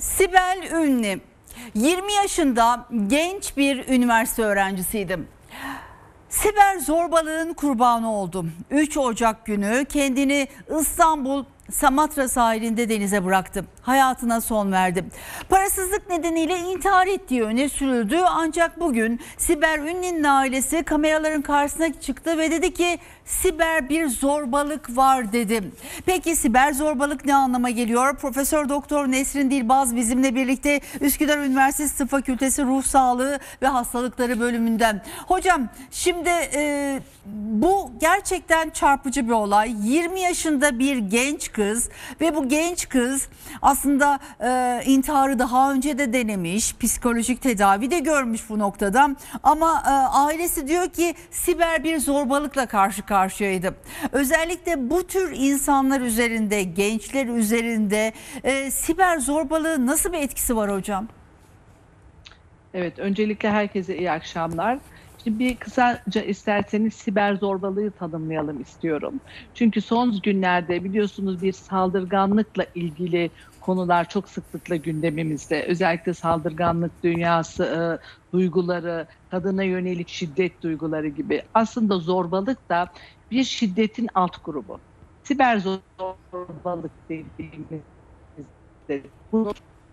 Sibel Ünlü 20 yaşında genç bir üniversite öğrencisiydim. Siber zorbalığın kurbanı oldum. 3 Ocak günü kendini İstanbul Samatra sahilinde denize bıraktı. Hayatına son verdi. Parasızlık nedeniyle intihar ettiği öne sürüldü. Ancak bugün Siber Ünlü'nün ailesi kameraların karşısına çıktı ve dedi ki siber bir zorbalık var dedi. Peki siber zorbalık ne anlama geliyor? Profesör Doktor Nesrin Dilbaz bizimle birlikte Üsküdar Üniversitesi Tıp Fakültesi Ruh Sağlığı ve Hastalıkları bölümünden. Hocam şimdi e, bu gerçekten çarpıcı bir olay. 20 yaşında bir genç kız ve bu genç kız aslında e, intiharı daha önce de denemiş, psikolojik tedavi de görmüş bu noktada. Ama e, ailesi diyor ki siber bir zorbalıkla karşı karşıyaydı. Özellikle bu tür insanlar üzerinde, gençler üzerinde e, siber zorbalığı nasıl bir etkisi var hocam? Evet, öncelikle herkese iyi akşamlar. Şimdi bir kısaca isterseniz siber zorbalığı tanımlayalım istiyorum. Çünkü son günlerde biliyorsunuz bir saldırganlıkla ilgili konular çok sıklıkla gündemimizde. Özellikle saldırganlık dünyası, e, duyguları, kadına yönelik şiddet duyguları gibi. Aslında zorbalık da bir şiddetin alt grubu. Siber zorbalık dediğimizde bunu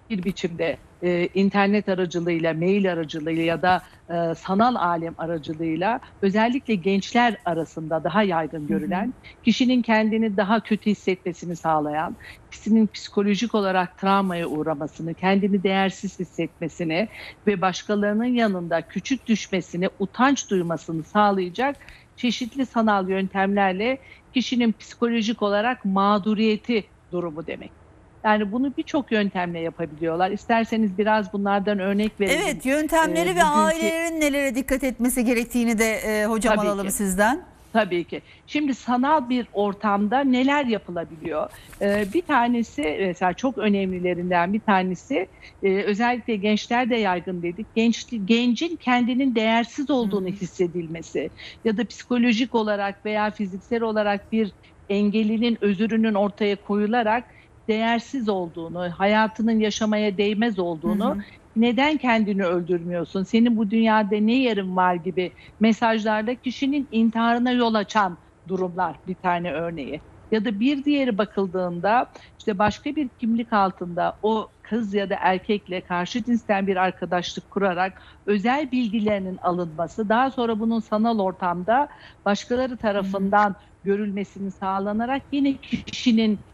bir biçimde e, internet aracılığıyla, mail aracılığıyla ya da e, sanal alem aracılığıyla özellikle gençler arasında daha yaygın görülen, kişinin kendini daha kötü hissetmesini sağlayan, kişinin psikolojik olarak travmaya uğramasını, kendini değersiz hissetmesini ve başkalarının yanında küçük düşmesini, utanç duymasını sağlayacak çeşitli sanal yöntemlerle kişinin psikolojik olarak mağduriyeti durumu demek. Yani bunu birçok yöntemle yapabiliyorlar. İsterseniz biraz bunlardan örnek verelim. Evet yöntemleri Ee, ve ailelerin nelere dikkat etmesi gerektiğini de e, hocam Tabii alalım ki. sizden. Tabii ki. Şimdi sanal bir ortamda neler yapılabiliyor? Ee, bir tanesi mesela çok önemlilerinden bir tanesi e, özellikle gençler de yaygın dedik. Genç, gencin kendinin değersiz olduğunu hissedilmesi ya da psikolojik olarak veya fiziksel olarak bir engelinin özürünün ortaya koyularak değersiz olduğunu, hayatının yaşamaya değmez olduğunu Hı hı. neden kendini öldürmüyorsun, senin bu dünyada ne yerin var gibi mesajlarla kişinin intiharına yol açan durumlar bir tane örneği. Ya da bir diğeri bakıldığında işte başka bir kimlik altında o kız ya da erkekle karşı cinsten bir arkadaşlık kurarak özel bilgilerinin alınması, daha sonra bunun sanal ortamda başkaları tarafından görülmesini sağlanarak yine kişinin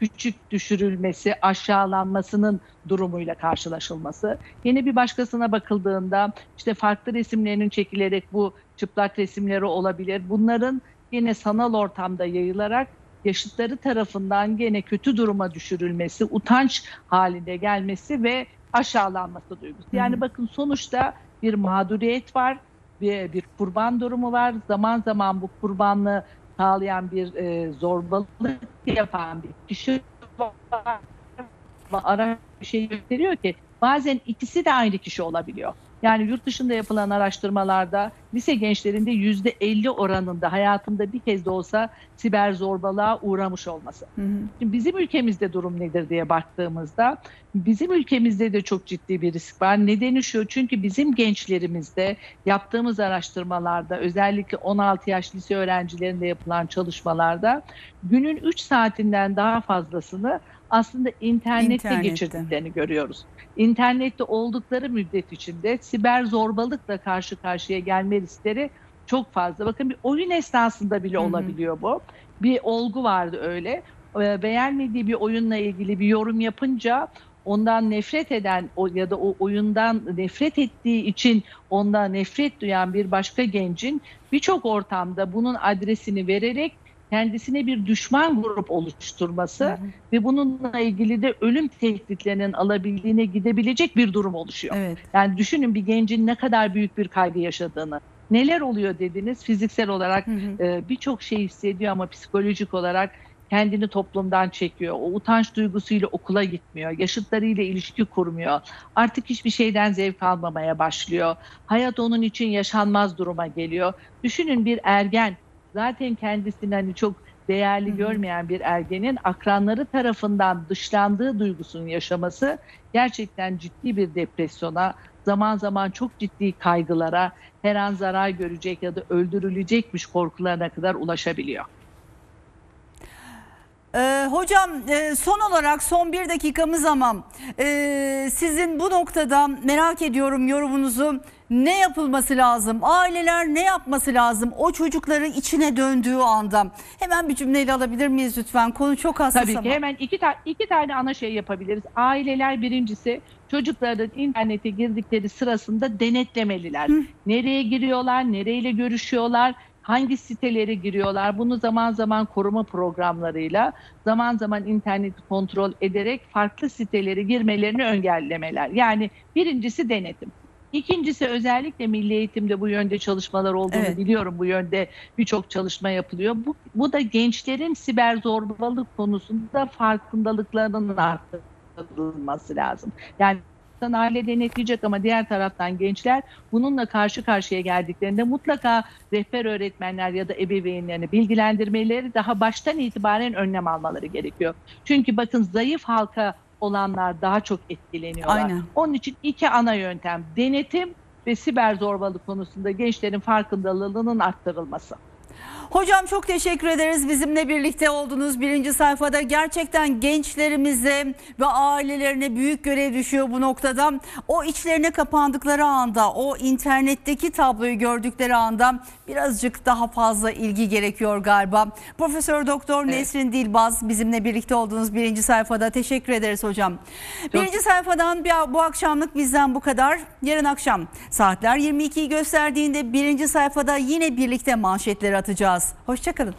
küçük düşürülmesi, aşağılanmasının durumuyla karşılaşılması. Yine bir başkasına bakıldığında işte farklı resimlerinin çekilerek bu çıplak resimleri olabilir. Bunların yine sanal ortamda yayılarak yaşıtları tarafından gene kötü duruma düşürülmesi, utanç haline gelmesi ve aşağılanması duygusu. Yani bakın sonuçta bir mağduriyet var, bir, bir kurban durumu var. Zaman zaman bu kurbanlığı sağlayan bir e, zorbalık yapan bir kişi var. Ara bir şey gösteriyor ki bazen ikisi de aynı kişi olabiliyor. Yani yurt dışında yapılan araştırmalarda lise gençlerinde yüzde 50 oranında hayatında bir kez de olsa siber zorbalığa uğramış olması. Hı hı. Şimdi bizim ülkemizde durum nedir diye baktığımızda bizim ülkemizde de çok ciddi bir risk var. Nedeni şu çünkü bizim gençlerimizde yaptığımız araştırmalarda özellikle 16 yaş lise öğrencilerinde yapılan çalışmalarda günün 3 saatinden daha fazlasını aslında internette, İnternette. geçirdiklerini görüyoruz. İnternette oldukları müddet içinde siber zorbalıkla karşı karşıya gelme riskleri çok fazla. Bakın bir oyun esnasında bile olabiliyor bu. Bir olgu vardı öyle. Ee, Beğenmediği bir oyunla ilgili bir yorum yapınca ondan nefret eden ya da o oyundan nefret ettiği için ondan nefret duyan bir başka gencin birçok ortamda bunun adresini vererek kendisine bir düşman grup oluşturması Hı hı. ve bununla ilgili de ölüm tehditlerinin alabildiğine gidebilecek bir durum oluşuyor. Evet. Yani düşünün bir gencin ne kadar büyük bir kaygı yaşadığını. Neler oluyor dediniz? Fiziksel olarak e, birçok şey hissediyor ama psikolojik olarak kendini toplumdan çekiyor. O utanç duygusuyla okula gitmiyor. Yaşıtlarıyla ilişki kurmuyor. Artık hiçbir şeyden zevk almamaya başlıyor. Hayat onun için yaşanmaz duruma geliyor. Düşünün bir ergen zaten kendisini hani çok değerli görmeyen bir ergenin akranları tarafından dışlandığı duygusunu yaşaması gerçekten ciddi bir depresyona, zaman zaman çok ciddi kaygılara, her an zarar görecek ya da öldürülecekmiş korkularına kadar ulaşabiliyor. Ee, hocam e, son olarak son bir dakikamız ama e, sizin bu noktada merak ediyorum yorumunuzu. Ne yapılması lazım? Aileler ne yapması lazım? O çocukların içine döndüğü anda. Hemen bir cümleyle alabilir miyiz lütfen? Konu çok hassas Tabii ama. ki hemen iki, ta- iki tane ana şey yapabiliriz. Aileler birincisi çocukların internete girdikleri sırasında denetlemeliler. Nereye giriyorlar, nereyle görüşüyorlar, hangi sitelere giriyorlar. Bunu zaman zaman koruma programlarıyla, zaman zaman interneti kontrol ederek farklı sitelere girmelerini engellemeler. Yani birincisi denetim. İkincisi özellikle milli eğitimde bu yönde çalışmalar olduğunu Evet. biliyorum. Bu yönde birçok çalışma yapılıyor. Bu, bu da gençlerin siber zorbalık konusunda farkındalıklarının arttırılması lazım. Yani taraftan aile denetleyecek ama diğer taraftan gençler bununla karşı karşıya geldiklerinde mutlaka rehber öğretmenler ya da ebeveynlerini bilgilendirmeleri daha baştan itibaren önlem almaları gerekiyor. Çünkü bakın zayıf halka olanlar daha çok etkileniyorlar. Aynen. Onun için iki ana yöntem denetim ve siber zorbalık konusunda gençlerin farkındalığının arttırılması. Hocam çok teşekkür ederiz bizimle birlikte oldunuz. Birinci sayfada gerçekten gençlerimize ve ailelerine büyük görev düşüyor bu noktada. O içlerine kapandıkları anda, o internetteki tabloyu gördükleri anda birazcık daha fazla ilgi gerekiyor galiba. Profesör Doktor Nesrin Dilbaz bizimle birlikte olduğunuz birinci sayfada teşekkür ederiz hocam. Birinci sayfadan bir, bu akşamlık bizden bu kadar. Yarın akşam saatler 22'yi gösterdiğinde birinci sayfada yine birlikte manşetleri atacağız. Hoşçakalın.